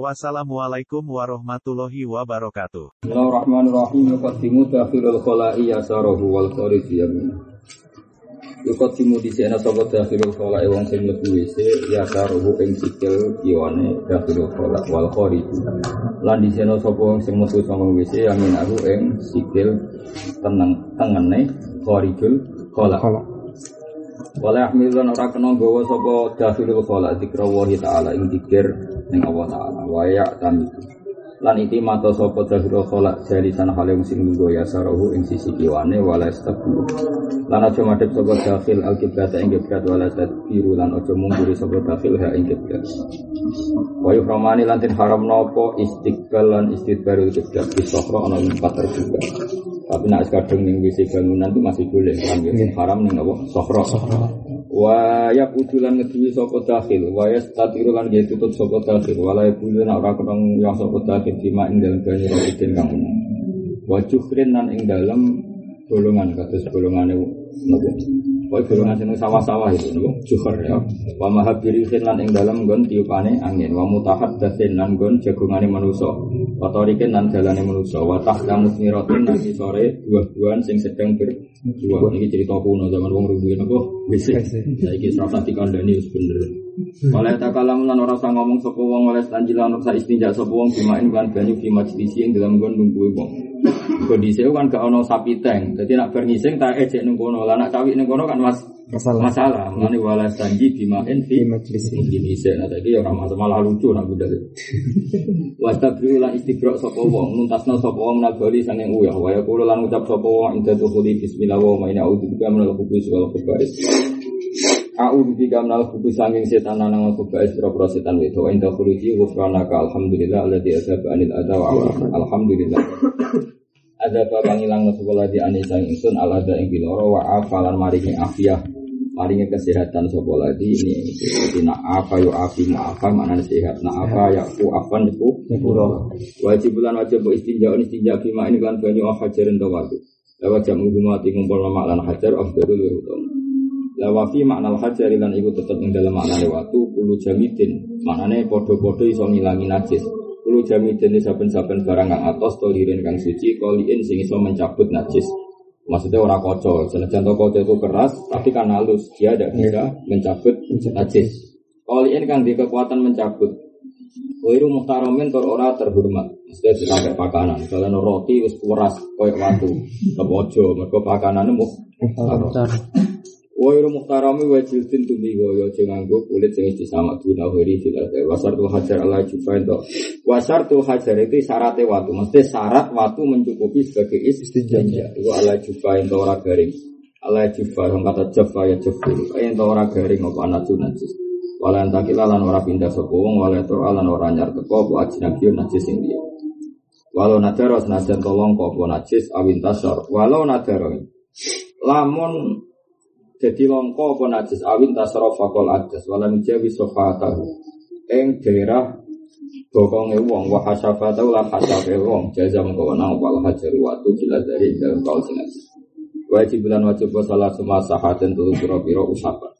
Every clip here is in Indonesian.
Wassalamualaikum warahmatullahi wabarakatuh. Bismillahirrahmanirrahim. Yuqaddimu dakhilul khala'i yasarahu wal khariji yamin. Yuqaddimu disena sapa dakhilul khala'i wong sing mlebu WC yasarahu ing sikil kiwane dakhilul khala' wal khariji. Lan disena sapa wong sing metu saka WC yamin aku ing sikil teneng tengene kharijul khala'. Wala ahmilun ora kena gawa sapa dakhilul khala dzikra wa ta'ala ing dzikir ning Allah taala wa ya tami. Lan iki mata sapa dakhilul khala jalisan hale sing lungguh ya sarahu ing sisi kiwane wala istabu. Lan aja madhep sapa dakhil al kiblat ing kiblat wala tadbiru lan aja mungguri sapa dakhil ha ing kiblat. Wa yuhramani lan tin haram napa istiqbal lan istidbarul kiblat di sokro ana empat terbuka. Tapi nak kadang ning WC bangunan itu masih boleh kan ya? Haram ning apa? Sokro. Wa ya udulan ngeduwi sapa dakhil wa ya statiru lan ge tutup sapa dakhil wala ya bulan ora ketong ya sapa dakhil dima ing dalem banyu rodin kang Wa jukrin lan ing dalem golongan kados golongane nopo Pokoknya golongan sing sawah-sawah itu nopo juhur ya. Wa mahabirihin lan ing dalem nggon tiupane angin wa mutahaddatsin lan nggon jagongane manusa. Wa tarikin lan dalane manusa wa tahta musmiratin lan sore buah-buahan sing sedang berbuah. Ini cerita kuno zaman wong rubuhin apa? Bisa. Saiki serasa dikandani bener. Oleh takalam lan ora usah ngomong sapa wong oleh tanjilan ora istinja sapa wong dimain kan banyu di majlis ing dalam nggon nunggu wong. Kondisi kan gak ono sapi tank. Jadi nak bernising tak ejek ning kono. Lah nak cawi ning kono kan mas Masalah. masalah. Mulane wala tanji dimain Di fi majlis nah tadi orang masa malah lucu nak budal. Wastabri lan istigrok sapa wong, nuntasna sapa wong nagari sanging uyah, wa yaqulu lan ucap sapa wong inda tukhuli bismillah wa ma ina a'udzu bika minal khubuthi wal khaba'is. A'udzu bika minal khubuthi sanging setan lan wal khaba'is propro setan wedo inda khuluji ghufranaka alhamdulillah alladzi azaba anil adha wa afa. alhamdulillah. Ada bakal ngilang sekolah di anisang ingsun? Ala ada ing biloro wa afalan maringi afiyah maringi kesehatan sopo lagi? Ini jadi nak apa yo afi apa mana sehat. Nak apa ya ku apa niku wajib bulan wajib istinja istinja bima ini kan banyak hajarin tawadu lewat jam menghumati ngumpul nama lan hajar afdalul wirudom lewat fi makna hajar lan iku tetep ing dalam makna lewatu kulu jamidin maknane podo-podo iso ngilangi najis kulu jamidin saben-saben barang kang atos tolirin kang suci koliin sing iso mencabut najis Maksudnya orang kocok, senajan to kocok itu keras, tapi kan halus, dia tidak bisa mencabut najis. Koliin kan di kekuatan mencabut. Wiru muhtaromin tur ora terhormat. Maksudnya sampai pakanan. Misalnya roti wis keras koyo watu, kepojo, mergo pakanane mu Wiru muhtarami wa jildin tumigo yo aja nganggo kulit sing disamak dina hiri dilate. Wasar tu hajar ala jufain to. Wasar tu hajar itu syaratnya watu. Mesti syarat watu mencukupi sebagai istinja. Itu ala jufain to ora garing. Ala jufa yang kata jafa ya jafur. Ayen to ora garing apa anatu najis. Wala antakila lan ora pindah sapa wong wala tur lan ora nyar teko apa ajnabi najis sing dia. Walau nadaro senajan tolong apa najis awin tasor. Walau nadaro. Lamun jadi longko apa najis? Awin tasrof fakol adas walam jawi sofatahu. Eng daerah bokonge wong. Wa hasafatahu lan hasafe wong. Jaza mengko nang wal hajar watu jelas dari dalam kaul sinas wajib bulan wajib salah semua sahaten telu pira pira usapan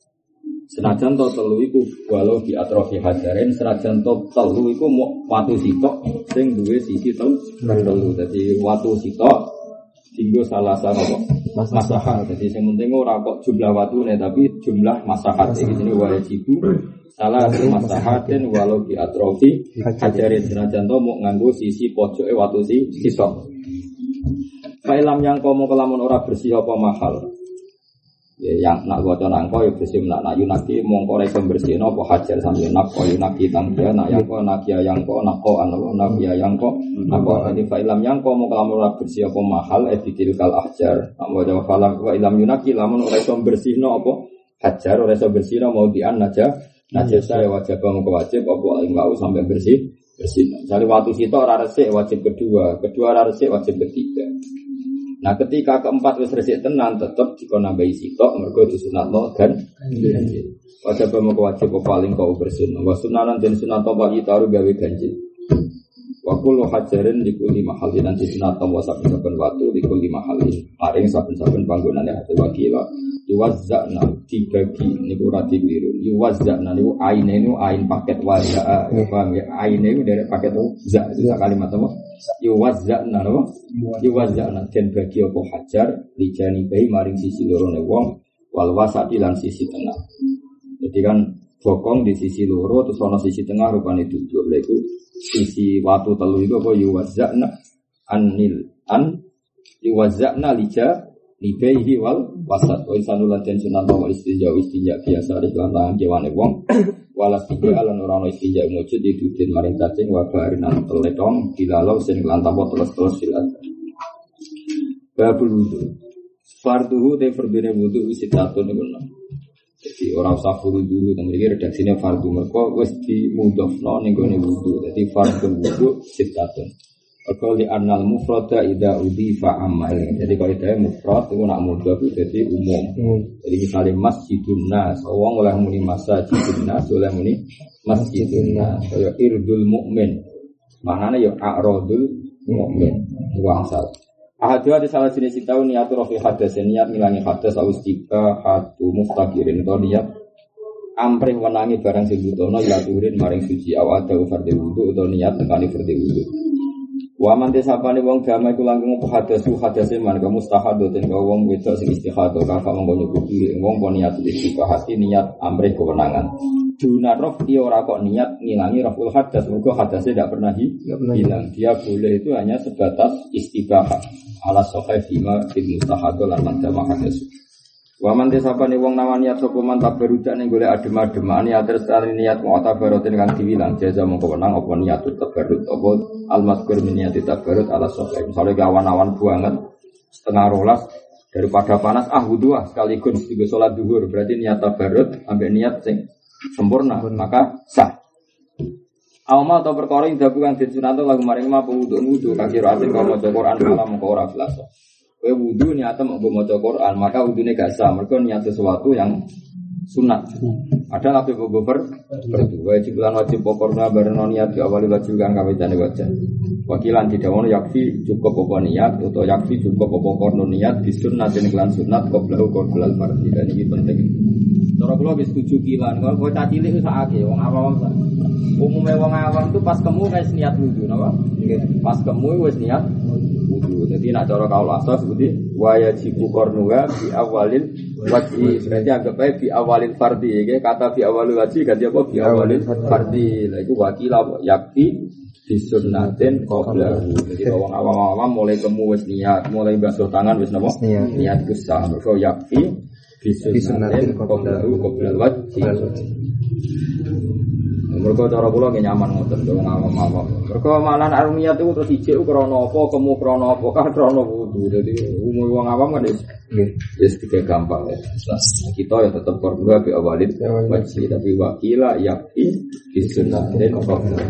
senajan to telu iku walau di atrofi hajarin senajan to telu iku watu sitok sing duwe sisi telu. Telu. Dadi watu sitok Tinggal salah satu masahat. Jadi yang penting ora kok jumlah waktu tapi jumlah masahat. Jadi sini wajib salah satu masahatin walau di atrofi hajarin senajan to mau nganggo sisi pojok waktu si sisok. Kailam yang kau mau kelamun ora bersih apa mahal. Ya, yang nak gua nangko ya bersih nak nak yunaki mongko rek bersih no apa hajar sambil nak ko yunaki tangkia nak yang ko nak ya yang ko nak ko anu nak ya yang ko nak ko jadi fa ilam yang ko mau kelamun ora bersih apa mahal e dikil kal hajar nak mau jawab falam wa ilam yunaki lamun iso bersih no apa hajar iso bersih no mau dian aja najis saya wajib mau wajib apa ing mau sampai bersih bersih. Jadi waktu situ ora resik wajib kedua, kedua ora resik wajib ketiga. Nah ketika keempat wis resik tenan tetep dikon nambahi sitok mergo disunatno dan ganjil. Wajib mau wajib paling kau bersun. Wa sunanan dan sunat apa taruh gawe ganjil. Wa kullu hajarin di kulli mahallin nanti sunat wa saben-saben watu di kulli mahallin. Maring saben-saben panggonane hati wakila. Yuwazza'na dibagi niku ora dikliru. Yuwazza'na niku aine niku ain paket waza'a. Paham ya? Aine niku dari paket za itu kalimat apa? Yuwazza'na napa? Yuwazza'na den bagi apa hajar lijani bayi maring sisi loro wong wal wasati lan sisi tengah. Jadi kan bokong di sisi loro terus ono sisi tengah rupanya dua Lha itu sisi watu telu itu apa? Yuwazza'na anil an yuwazza'na lija libaihi wal wasat. Wa insanu lan ten sunat wa istinja istinja biasa di lantangan kewane wong. Walas tiga alan orang istinja mujud ditudin maring cacing wa barin an teletong dilalau sen lantang wa teles-teles silat. Babul wudu. Farduhu te fardune wudu sitatun jadi orang usah dulu, dan mereka redaksinya fardu mereka wes di mudofno nih gue wudu. Jadi fardu wudu sitatun. Kalau di anal mufrada ida udifa amal. Jadi kalau itu mufrad itu nak mudah itu jadi umum. Hmm. Jadi misalnya masjidun nas, orang oleh muni masjidun nas, oleh muni masjidun nas. Kaya irdul mukmin. Mana ya a'radul mukmin. Uang salah. Ahadu ada salah jenis tahu niat rofi hadas niat ngilangi hadas awis tiga hatu muftakirin atau niat amprih wenangi barang sing butuhno ya turin maring suci awada fardhu wudu atau niat tekani fardhu wudu. Wa man tesapane wong dama iku langkung apa hadasu hadase man ka mustahado den ka wong wedok sing istihado ka mongko nyukuti wong kon niat hati niat amrih kewenangan. Duna rof ora kok niat ngilangi roful hadas. Mergo hadasnya tidak pernah hilang. Dia boleh itu hanya sebatas istibahah ala sokai fima fil mustahado lan man dama hadasu. Waman desapa nih wong nawan niat sopo mantap berudak nih gue adem adem niat terus kali niat mau tabarutin kang dibilang jaza mau kewenang apa niat tabarut? Apa almaskur niat tabarut ala sokai? Misalnya kawan awan buangan setengah rolas daripada panas ah wudhu ah sekaligus tiga sholat duhur. Berarti niat tabarut ambil niat sing sempurna. Maka sah. Awma atau perkara yang dilakukan di sunat lagu maring ma wudhu wudhu. Kaki ratin kau mau Quran malam mau ora Kue wudhu niatnya mau baca Quran, maka wudhunya gak sah. Mereka niat sesuatu yang sunat. Ada gue ber berdu. Wajib lan wajib pokoknya bareng niat di awal wajib kan kawin jane wajah. Wakilan tidak mau yakfi cukup pokok niat atau yakfi cukup pokok niat di sunat dan kelan sunat kau belau kau belal fardi dan ini penting. Cara kula wis setuju kilan, kalau bocah cilik wis akeh wong awam. Umumnya wong awam itu pas kemu wis niat wudhu napa? Pas kemu wis niat Jadi nak cara kau asal seperti waya jibu kornuga di awalin wajib. Berarti anggap baik di awalin fardi. Ya. Kata di awalin wajib ganti apa? Di awalin fardi. Lah itu wakil yakti disunnatin qablahu. Jadi orang awam-awam mulai kemu wis niat, mulai basuh tangan wis napa? Niat kesah. Mergo yakti disunnatin qablahu qabla wajib. Mereka cara kula nggih nyaman ngoten wong awam-awam. Mereka malah arumiyat itu terus ijek krana apa, kemu krana apa, kan krana wudu. Dadi umum wong awam kan nggih wis tiga gampang ya. Kita ya tetap korban bi awalin wajib tapi wakila yakti disunnatin qabla.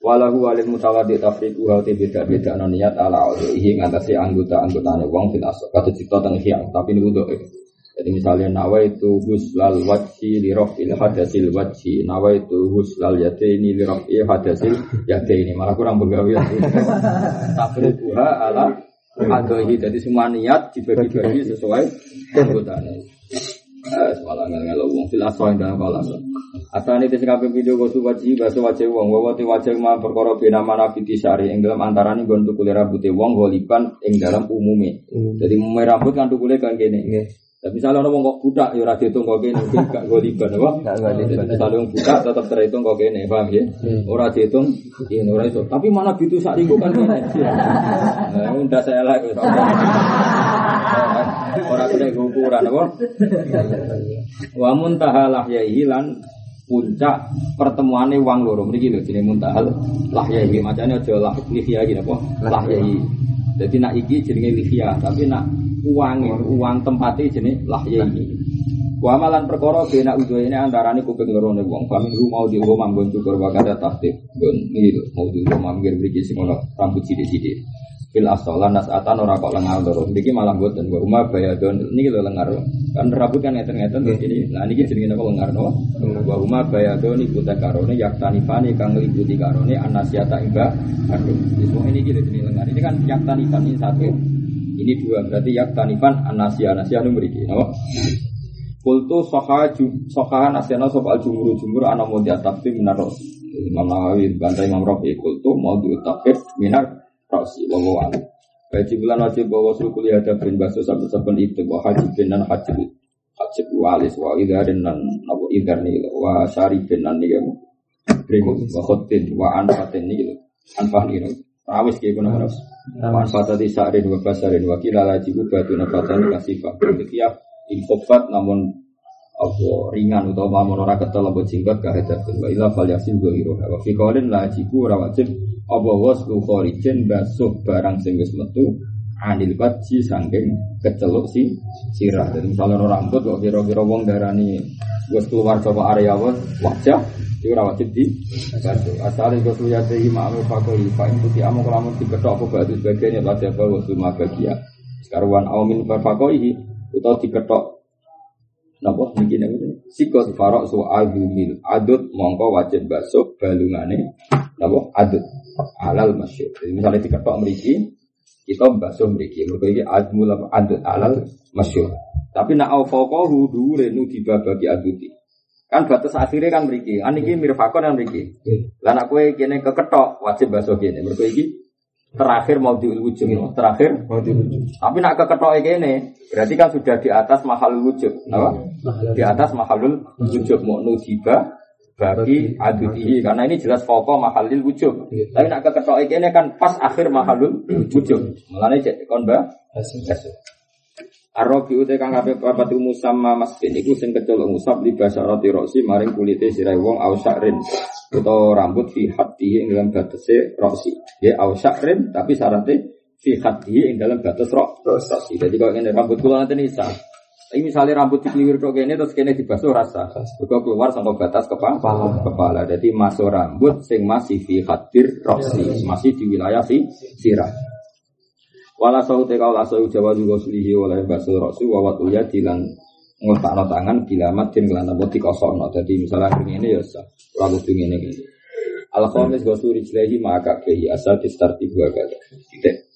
Walahu walil mutawadi tafriqu wa beda-beda niat ala aulihi ngatasi anggota-anggotane wong fil asal kata cipta teng tapi ini untuk jadi misalnya nawa itu huslal wajhi lirof il hadasil wajhi nawa itu huslal yate ini lirof il hadasil yate ini malah kurang begawi buha ala adohi jadi semua niat dibagi-bagi sesuai anggotanya Eh, malah nggak wong fil asal dalam kalas. Asal ini tes video gue tuh wajib bahasa wajib wong gue tuh wajib mah perkara bina mana fiti syari yang dalam antara nih gue untuk kuliah rambut wong gue lipan yang dalam umumnya. Hmm. Jadi umumnya rambut kan tuh kuliah kan gini. Tapi misalnya orang kok budak, ya ora dihitung kok kene, gak goliban apa? Gak goliban. Misalnya orang budak tetap terhitung kok kene, paham ya? Hmm. Ora dihitung, iya ora itu. Tapi mana gitu saat itu kan kene. Nah, udah saya lagi. Orang kena ukuran apa? Wa muntahalah ya hilan puncak pertemuannya wang loro mriki lho jenenge muntahal lahyahi macane aja lah lihya iki apa lahyahi jadi nak iki jenenge lihya tapi nak uang uang tempatnya jenis lahya ini. Wa malan perkara bena udo ini antara ini kuping loro wong. Kami dulu mau diugo manggon cukur wakada tahti. Gon itu mau diugo mangger beri sing ono rambut sidik. fil asolan nasatan ora kok lengar loro. Niki malah boten wa umma bayadun niki lho lengar. Kan rambut kan ngeten-ngeten terus ini. Nah niki jenenge napa lengar no? Wa umma bayadun iku takarone yaktanifani kang ngliputi karone anasiata iba. Aduh, semua ini gitu jenenge lengar. Ini kan yaktanifan ini satu. Ini dua berarti yaktanifan anasia anasia nu mriki napa? Kultu soha soha nasional soal jumur jumur ana mau diatapti minaros. Imam Nawawi bantai Imam Rafi kultu mau diutapif minar Rosi wawo wali. Haji bulan wajib bawa suku kuliah ada bin baso sampai saben itu bahwa haji bin dan haji haji walis wa idarin dan nabu idar nih wa syari dan nih kamu. Berikut wa khotin wa anfatin nih. Anfah nih Rawis kayak gimana mana? Manfaat di sa'rin wa basarin wa kila laji ubatu nafatan kasifah. Demikian infofat namun apa ringan atau mamun ora ketel apa jingkat kahadatun wa ila fal yasin ghairu wa fi qaulin la jibu ora wajib apa waslu kharijin basuh barang sing wis metu anil baji sangking keceluk si sirah. Jadi misalnya orang rambut kok kira-kira wong darani wis keluar coba area wajah itu ora wajib di basuh asal itu suya tehi ma'amil fakoi fa itu ti amu kelamun diketok apa batu sebagainya wajib wasul mabagia sekarwan amin fakoi atau diketok Napa? Niki niku sikot farok su adumil adut mongko wajib basuh balungane. Napa? Adut alal masyur. Jadi misalnya diketok meriki, kita basuh meriki. Mereka ini admul adut alal masyur. Tapi nak au faqahu dhuwure nu dibagi aduti. Kan batas akhirnya kan meriki. Aniki mirfakon yang meriki. Lah nak kowe kene keketok wajib basuh kene. Mereka ini terakhir mau diwujud terakhir mau diwujud tapi nak keketok ini berarti kan sudah di atas mahal wujud apa di atas mahalul wujud mau nudiba bagi adutihi karena ini jelas pokok mahalil wujud. Iya. Tapi nak keketok ini kan pas akhir mahalul wujud. Mulane cek kon ba. Arabi ute kang ape papat musamma maskin iku sing kecolok musab li basarati roksi maring kulite sirai wong au syakrin utawa rambut fi hatihi ing dalam batese roksi. Ya au syakrin tapi syaratnya fi hatihi ing dalam batas roksi. Jadi kalau ini rambut kula nanti nisa ini misalnya rambut dikeliwir kok ini terus kene dibasuh rasa. Juga keluar sampai batas kepala. Kepala. kepala. Jadi masuk rambut sing masih fi hadir roksi, masih di wilayah si sirah. Wala sahu teka wala sahu jawa juga sulihi oleh basuh roksi wawat uya dilan ngotak tangan dilamat dan kelan apa dikosong. Jadi misalnya ini ya. Rambut ini ini. Al khamis gosuri jlehi maka kehi asal distarti dua kali. Tidak.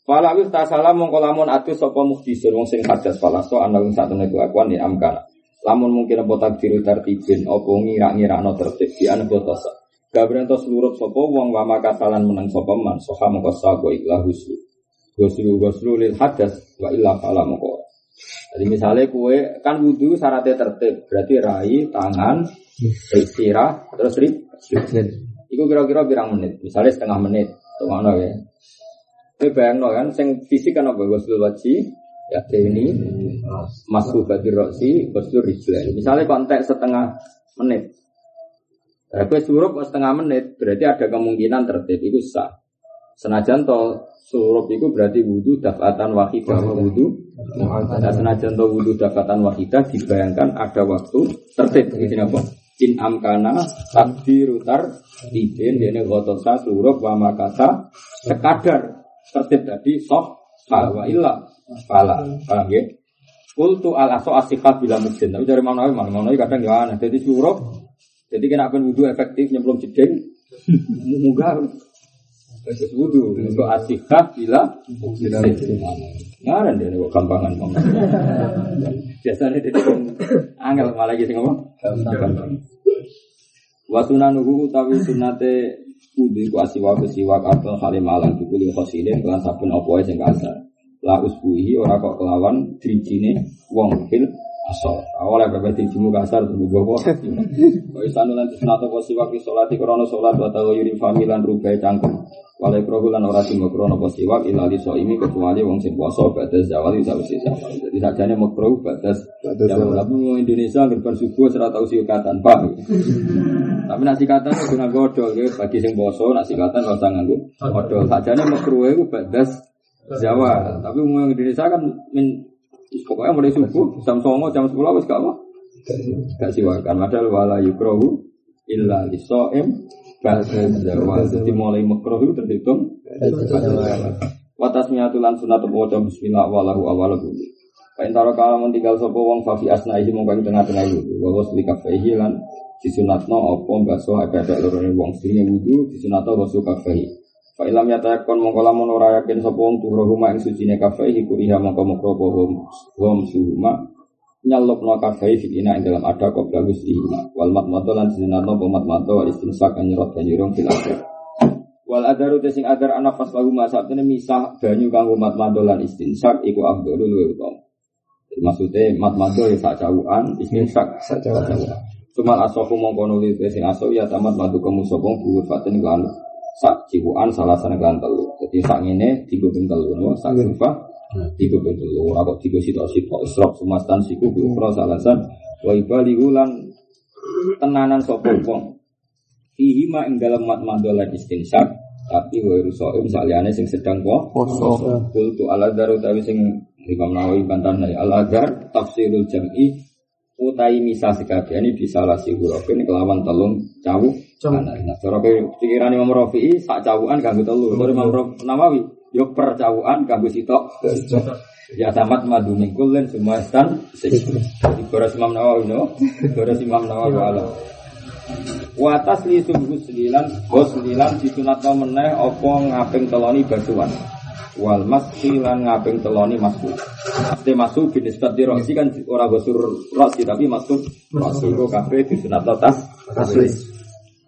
Fala wis ta salam mongko lamun atus sapa muhdisun wong sing hadas fala so ana wong sak temen kelakuan ya amkana. Lamun mungkin apa takdiru tertibin apa ngira-ngirakno tertib di ana botos. Gabren to seluruh sapa wong wa makasalan menang sapa man soha mongko sabo ikhlas husnu. Goslu goslu lil hadas wa illa fala mongko. Jadi misalnya kue kan wudhu syaratnya tertib, berarti rai, tangan, istirahat, terus rib. Iku kira-kira birang menit, misalnya setengah menit, tuh mana ya? Ini bayang kan, sing fisik kan apa? Goslu wajib, ya ini, masuk badir roksi, goslu rijlan. Misalnya konteks setengah menit. Tapi surup setengah menit, berarti ada kemungkinan tertib, itu sah. Senajan to surup itu berarti wudhu dafatan wahidah wudhu. Nah, senajan to wudhu dafatan wahidah dibayangkan ada waktu tertib. Ini apa? In amkana takdirutar tibin ini gotosa surup wa makasa sekadar tertib tadi soh wa illa. Fala. Paham ya? Kultu al aso asikah bila mungkin tapi dari mana mana mana kadang ya aneh. Jadi suruh. Jadi kena akan wudhu efektif nyemplung jeding. Muga terus wudhu. Untuk asikah bila ngaran dia kok gampangan biasanya dia angel malah gitu ngomong. Wasunanuhu utawi sunate Kudu ku asiwa ku siwak atau halim alang Kukuli khosilin kelan sabun apa sing kasar La usbuhi ora kok kelawan Drijine wong fil asal. Awalnya beberapa drijimu kasar Tunggu bobo Kau istanu lantis nato ku siwak Isolati krono sholat Watau yuri familan rubai cangkem. Walai krohulan ora simo krono ku siwak Ilali so ini kecuali wong sing poso Batas zawal bisa usi zawal Jadi sajanya mau krohu batas Zawal Tapi Indonesia Gerban subuh Serata usia katan Pak tapi nasi katan itu guna godol, ya. bagi sing boso nasi katan nggak usah nganggu godol. Sajane makruh itu badas Jawa. Tapi umum Indonesia kan min pokoknya mulai subuh jam songo jam sepuluh wis gak apa. Gak siwakan. Padahal wala yukrohu illa lisoim bahasa Jawa. Jadi mulai makruh itu terhitung Watasmiyatul lan sunat maca bismillah walahu awal bulu. Kain taro kalau tinggal sapa wong fa fi asnaihi mongko tengah-tengah wudu. Wa wasli kafaihi lan disunatno apa baso agak lorone wong sing wudu disunatno baso kafaihi. Fa ilam yatakon mongko lamun ora yakin sapa wong tuhruhuma ing sucine kafaihi kuriha mongko mongko apa hum hum suhuma nyalopno kafai fikina ing dalam ada kop bagus di wal matmato lan sinarno pemat mato wal istinsak nyerot banyurung fil akhir Wal adaru tesing adar anak pas lagu masa misah banyu kanggo mat madolan istinsak iku abdul luwe. Maksudnya mat madol ya sak jauhan, istinsak sak jauhan. Cuma asofu mongko nuli tesing aso ya tamat madu kamu sopong buur fatin kan sak cipuan salah sana kan telu. Jadi sak ini tiga telu, no? sak rupa tiga ping telu. Aku tiga sitok sitok isrok sumastan siku bukro salasan wa ibali ulan tenanan sopong wong fihi ma ing dalam mat madolan istinsak tapi wa rusoim saliyane sing sedang kok poso kultu al adar utawi sing Imam Nawawi bantan dari al adar tafsirul jam'i utai misa sekabehane bisa lasi hurufin kelawan telung cawu. Nah cara pikiran Imam Rafi'i sak cawukan kanggo telu. Terus Imam Nawawi yo per cawukan kanggo sitok. Ya tamat madu mingkulen semua stan Boros Imam Nawawi no. Boros Imam Nawawi alam Watas li sungguh sembilan, bos sembilan disunatno meneh opo ngaping teloni basuhan. Wal masfilan ngaping teloni masuk. Pasti masuk binisbat di roksi kan ora gosur roksi tapi masuk masuk kok kafe disunatno tas taslis.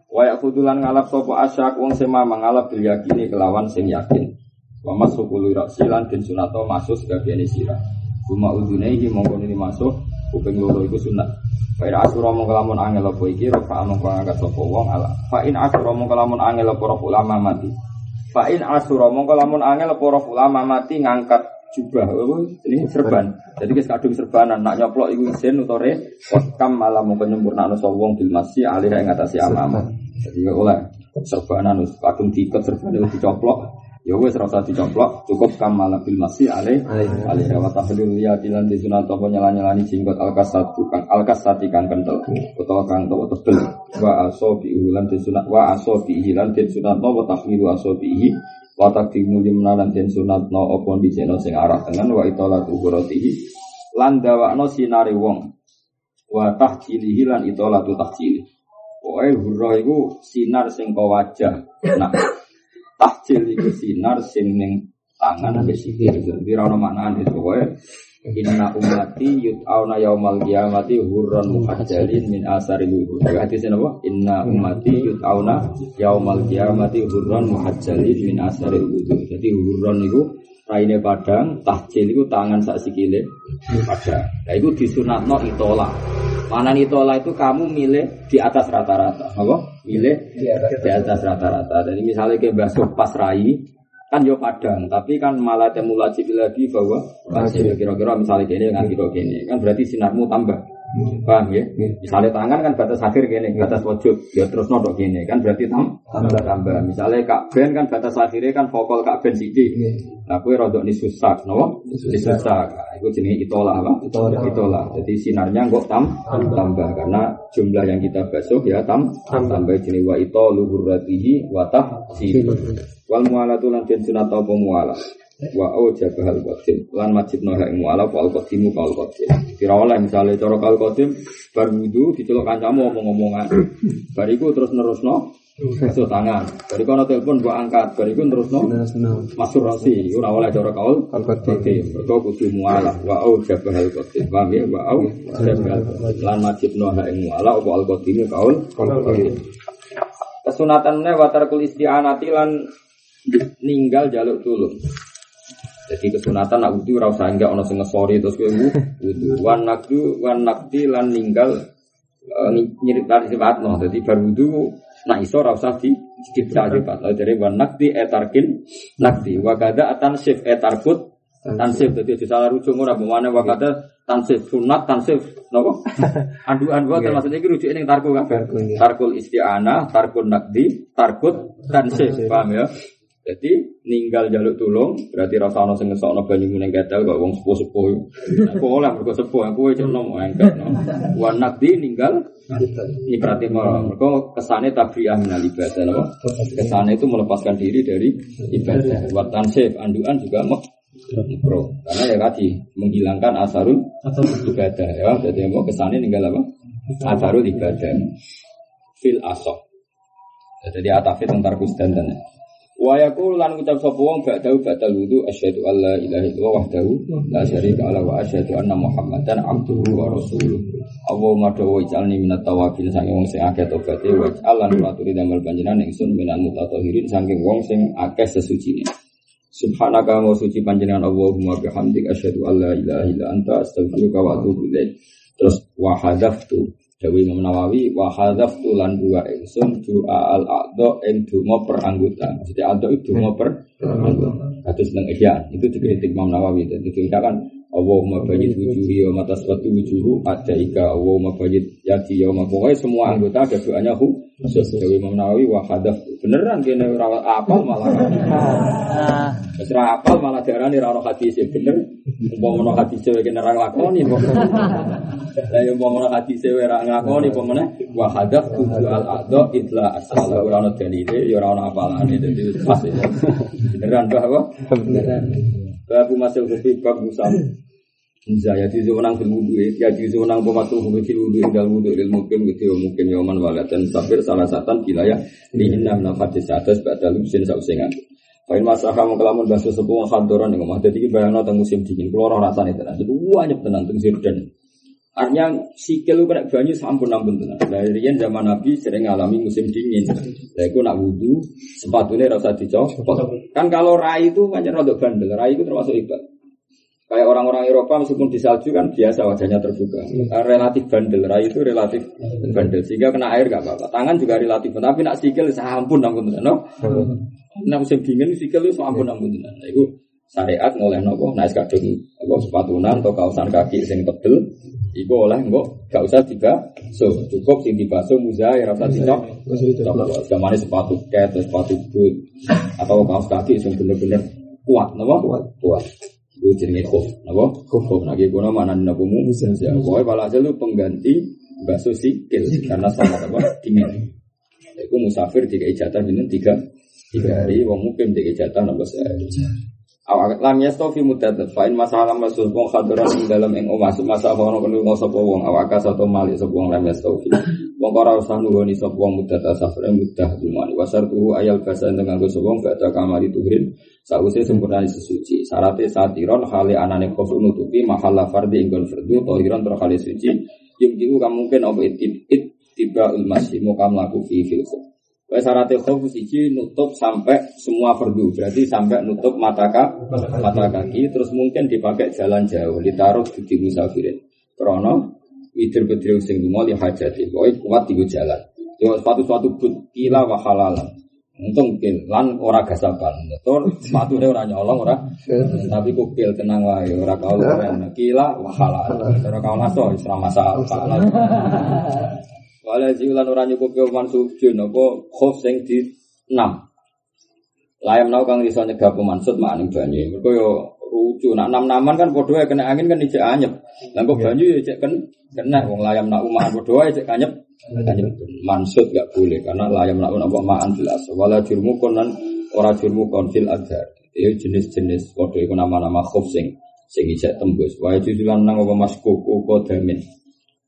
Wayak kudulan ngalap sopo asyak wong sema mengalap bil yakini kelawan sing yakin. Wa masuk kulu roksi lan den sunatno masuk sebagian sirah. Cuma udunaihi mongko ini masuk kuping loro iku sunat. Fa in asura mongko lamun angel apa iki rafa mongko ngangkat sapa wong ala. Fa in asura mongko lamun angel apa ulama mati. Fa in asura mongko lamun angel apa roh ulama mati ngangkat jubah ini serban. Jadi kes kadung serbanan nak nyoplok iku isin utore kam malah mongko nyempurnakno sapa wong bil masih alih ing ngatasi amama. Jadi oleh serbanan kadung diikat serban itu dicoplok Ya wis rasa dicoplok, cukup kamal bil masih ale ale wa tahdil ya dilan di sunat apa nyala-nyalani jenggot alkasat bukan alkasati kang kental utawa kang utawa tebel. Wa aso bi ulan di sunat wa aso bi hilan di sunat no wa tahmilu aso bi wa takdimu limnalan den sunat no apa di jeno sing arah tengen wa itolatu huratihi lan dawakno sinare wong wa tahjilihi lan itolatu tahjili. Pokoknya hurrah itu sinar sing wajah. Nah, tahjil itu sinar sing ning tangan ambek sikil. Jadi ora ono maknane pokoke Inna ummati yut'auna yaumal qiyamati hurran muhajjalin min asari luhur. Hadisnya apa? Inna ummati yut'auna yaumal qiyamati hurran muhajjalin min asari luhur. Jadi hurran itu raine padang, tahjil itu tangan sak sikile padang. Nah itu disunatno itola. Mana itola itu kamu milih di atas rata-rata, apa? Milih di atas, di atas rata-rata. Jadi misalnya kayak basuh pas rai, kan yo padang, tapi kan malah temu lagi bahwa masih kira-kira misalnya gini dengan kira gini, kan berarti sinarmu tambah. Paham ya? Misalnya tangan kan batas akhir gini, batas wajib, ya terus nodok gini, kan berarti tam tambah tambah. Misalnya kak ben kan batas akhirnya kan vokal kak ben sidi. Nah, kue rodok ni susak, no? Susak. Nah, itu jenis itolah, apa? Itolah. Jadi sinarnya kok tam tambah karena jumlah yang kita basuh ya tam tambah jenis wa ito luhuratihi watah si. Wal mualatu lan den sunat apa mualah wa au jabahal qadim lan majib no hak mu'alaf wal qadimu kal qadim kira oleh misalnya cara kal qadim bar wudu diceluk kancamu omong-omongan. Bariku terus nerusno masuk tangan. Bariku ana telepon gua angkat bariku terusno masuk rasi. Ora oleh cara kal qadim mergo kudu mu'alaf. Wa au jabahal qadim paham ya? Wa au jabahal lan majib no hak mu'alaf wal qadimu kal qadim kesunatannya watarkul isti'anati lan ninggal jaluk tulung jadi kesunatan nak wudu ora usah enggak ono sing ngesori terus kowe wudu. Wan nakdu wan nakdi lan ninggal nyirita sifatno. Dadi bar wudu nak iso ora usah di dicipta sifat. Jadi wan nakdi etarkin nakdi. Wa kada atansif etarkut tansif dadi aja salah rujuk ora bagaimana wa kada tansif sunat tansif napa? Anduan wa termasuk iki rujuke ning tarku kabeh. Tarkul isti'anah, tarkul nakdi, tarkut tansif. Paham ya? Jadi ninggal jaluk tulung berarti rasa ono sing ngesokno banyu muneng ketel kok wong sepuh-sepuh. Aku oleh mergo sepuh aku wis nom engket. Wan nakdi ninggal ini berarti mereka kesane tabiah minal ibadah loh. Kesane itu melepaskan diri dari ibadah. Buat tansif anduan juga mau pro karena ya tadi menghilangkan asarul ibadah ya. Jadi mau kesane ninggal apa? Asarul ibadah. Fil asok. Jadi atafit tentang kusdan dan Wa yaqulu lan ngucap sapa wong ba'dahu ba'dal wudu asyhadu alla ilaha illallah wahdahu la syarika lahu wa asyhadu anna muhammadan abduhu wa rasuluh. Allahumma dawu ij'alni minat tawabin saking wong sing akeh tobaté wa ij'alan waturi damel panjenengan ingsun minal mutatahhirin saking wong sing akeh sesucine. Subhanaka wa suci panjenengan Allahumma bihamdik asyhadu alla ilaha illa anta astaghfiruka wa atubu ilaik. Terus wa hadaftu Dewi Imam Nawawi wa hadzaf tulan dua ingsun doa al aqdo ing donga per anggota. Maksudnya aqdo itu donga per anggota. Kados nang ihya itu dikritik Imam Nawawi dan itu kan Allahumma bayyid wujuhi wa mata suatu wujuhu ada ika Allahumma bayyid yadi ya pokoknya semua anggota ada doanya hu Dewi Imam Nawawi wa hadaf. Beneran kene ora apal malah. Wis ora apal malah diarani ora hadis. Bener. Umpama hadis kene ora lakoni lah yo umpama hadis ora ngakoni pemene wa hadaf kudu al aqdo itla asal. Ora ono dalile ya ora ono apalane. Dadi pas beneran bahwa beneran. Babu masih kopi bab musam. Zaya di zona fil wudu ya di zona pematu hukum fil wudu dal wudu lil mungkin gitu mungkin yoman walatan sabir salah satan wilayah di enam nafat di atas badal lusin sausengan. Masalah kamu kelamun bahasa sepuh kantoran yang ngomong. Jadi bayangno tentang musim dingin. Kalau orang rasanya tenang, itu banyak tenang tentang sirdan. Artinya sikil lu kena banyu sampun ampun tenang. Dari yang zaman Nabi sering ngalami musim dingin. Lah iku nak wudu sepatunya rasa dicopot. Kan kalau rai itu macam rodok bandel. Rai itu termasuk ibadah. Kayak orang-orang Eropa meskipun di salju kan biasa wajahnya terbuka. Karena relatif bandel, rai itu relatif bandel. Sehingga kena air gak apa-apa. Tangan juga relatif, tapi nak sikil sampun ampun no. Nah musim dingin sikil itu sampun ampun nah, itu syariat ngoleh nopo, nah kadung apa sepatunan atau kaosan kaki sing tebel, Iku oleh enggak gak usah tiga so cukup sing dibasuh muza ya rasa tidak zaman sepatu. ket sepatu boot atau kaos kaki yang bener-bener kuat napa kuat. Kuat itu jenenge khuf. Napa khuf nah iki kono mana napa mu ya pokoke walhasil itu pengganti basuh sikil karena sama apa? Dingin. Itu musafir tiga ijatah bintang tiga tiga hari. Wong mukim tiga ijatah sehari Awak lam yastofi muddadat fa in masalah masul wong khadaran dalam ing omah masa ono kulo sapa wong? Awak satu mali sapa wong lam yastofi wong ora usah nuwuni sapa wong muddat safar muddah dumani wasar tu ayal basa dengan go sapa wong badha kamari tuhrin. Sause sempurna sesuci. Syaratnya satiron hale anane kufur nutupi mahalla fardhi ing gon fardu tahiran ter hale suci. Yang jiku mungkin apa it tiba ulmasi mau kamu laku fi fil syaratnya khuf siji nutup sampai semua fardu. Berarti sampai nutup mata kaki, mata kaki terus mungkin dipakai jalan jauh, ditaruh di musafirin. Krono widir bedil sing lunga li hajati. Pokoke kuat di jalan. Yo sepatu-sepatu but kila wa halalan. Untung kil lan ora gasaban. Tur sepatune ora nyolong ora. Tapi kok kil tenang wae ora kaul keren. Kila wa halal. Ora kaul aso wis ora masalah. Wala ziulan ora nyukup yo mansubun apa khof sing di 6. Layam nau kang iso nyegah mansud maning banyu. Mergo yo lucu nak enam naman kan padha kena angin kan ijek anyep. Lah kok banyu yo ijek kan kena wong layam nak umah padha wae ijek anyep. Anyep mansud gak boleh karena layam nak apa maan jelas. Wala jurmu konan ora jurmu kon fil adhar. Itu jenis-jenis padha iku nama-nama khof sing sing ijek tembus. Wae jujulan nang apa mas koko kodamin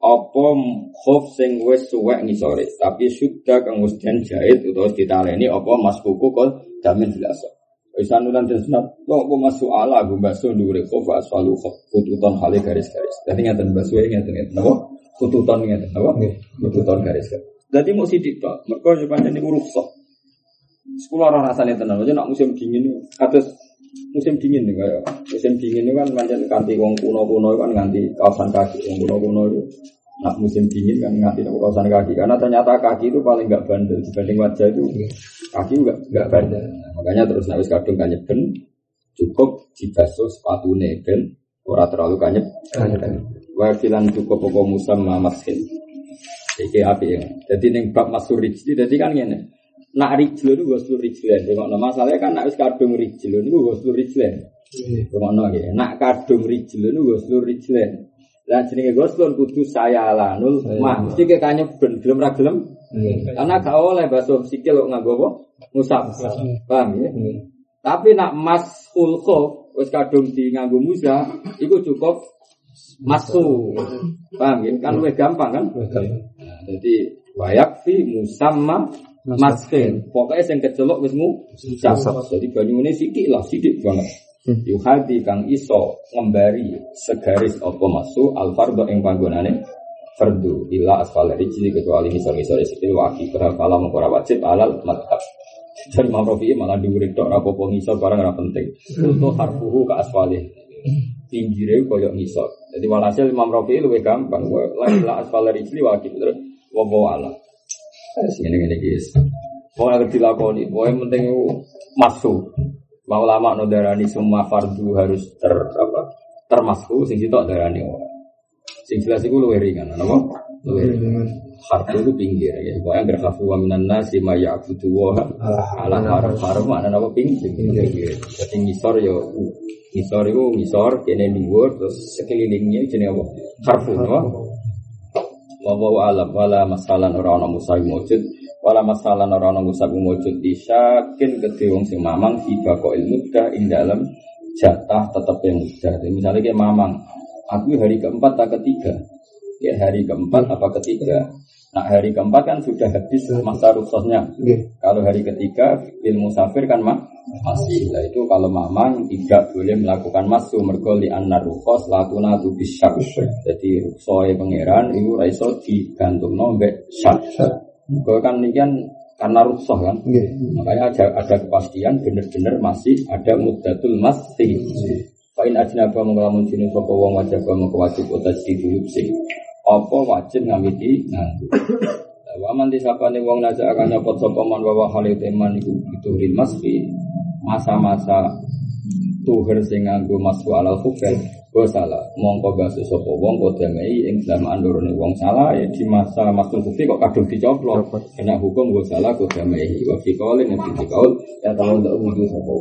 apa khuf sing wis suwek ngisore tapi sudah kang wis jahit utawa ditaleni apa mas kuku kok damin jelas wis anulan den sunat kok apa mas ala go baso ndure khuf aswalu kututan hale garis-garis. Dadi ngaten baso ngaten ngaten. Napa? Kututan ngaten napa? Kututan garis-garis. Dadi mau sidik tok mergo yo pancen niku rukhsah. Sekolah orang rasanya tenang aja nak musim dingin atas musim dingin nih kayak musim dingin itu kan macam ganti wong kuno kuno kan ganti kawasan kaki wong kuno kuno itu Nah musim dingin kan nganti kawasan kaki karena ternyata kaki itu paling nggak bandel dibanding wajah itu kaki nggak nggak bandel. Nah, makanya terus nabis kadung kanyeben cukup dibasuh sepatu ben ora terlalu kanyep. Wakilan cukup pokok musam mamaskin. Iki api ya. Jadi neng bab masuk rijdi, jadi kan gini. nak rijlun itu goslu rijlen. Rungokno masalahnya kan nak wis kadung rijlun itu goslu rijlen. Rungokno ya. Nak kadung rijlun itu goslu rijlen. Lah jenenge goslun kudu saya lanul mah mesti ke kanyep ben gelem ra gelem. Karena gak oleh basuh sikil kok nganggo apa? Musab. Paham ya? Tapi nak mas ulko wis kadung di nganggo musa iku cukup masu. Paham ya? Kan luwih gampang kan? Nah, jadi wayak fi musamma maskin. Pokoknya sing kecelok wis mu musab. Jadi banyune sithik lah, sithik banget. Yuhadi kang iso ngembari segaris apa masu al fardo ing panggonane fardu illa asfal rijli kecuali misal misal sikil waki berapa lama mengkora wajib alal madhab. Dan Imam malah diurik tok apa ngisor barang ora penting. Itu harfuhu ke asfalih pinggirnya koyok ngisor. Jadi walhasil Imam Rafi'i lebih gampang. La illa asfal rijli waki terus wawo alam ini ini guys. Mau ngerti mau yang penting masuk Mau lama no darani semua fardu harus ter apa termasuk sing sitok darani ora. Sing jelas iku luwih ringan, apa? Luwih ringan. Fardu itu pinggir ya. Pokoknya berhafu wa minan nasi ma ya'budu wa ala harf harf mana apa pinggir. Jadi ngisor yo ngisor itu ngisor kene dhuwur terus sekelilingnya jenenge apa? Harfu apa? Wa alam wala masalan ora ana musa mujud wala masalah ora ana musab wujud isyakin kedhe wong sing mamang tiba kok ilmu dah ing dalam jatah tetep yang mudah. Jadi misalnya kayak mamang, aku hari keempat atau ketiga, ya hari keempat apa ketiga. Nah hari keempat kan sudah habis masa rukhsahnya. Kalau hari ketiga ilmu safir kan mak masih. Nah itu kalau mamang tidak boleh melakukan masuk mergoli anar rukhos lakuna tu bisyak. Jadi rukhsah pangeran itu raiso digantung nombek syak. Kau kan ini kan karena rusuh kan, yeah. makanya ada, ada kepastian benar-benar masih ada mudatul masih. Fa'in ajnaba mengelamun jenis sopa wong wajib mengkewajib utas di dulu sih. Apa wajib ngamiti nganggu. Waman disapane wong naja akan nyopot sopa man wawa halil teman itu itu ril masfi. Masa-masa tuher sing nganggo masku alal khufel Gue salah, mongko gak sesopo wong kok damai ing zaman andorone wong salah ya di masa masuk bukti kok kadung dicoplok. Kena hukum gue salah kok damai. Wa fi qaulin fi qaul ya tahu ndak wudu sapa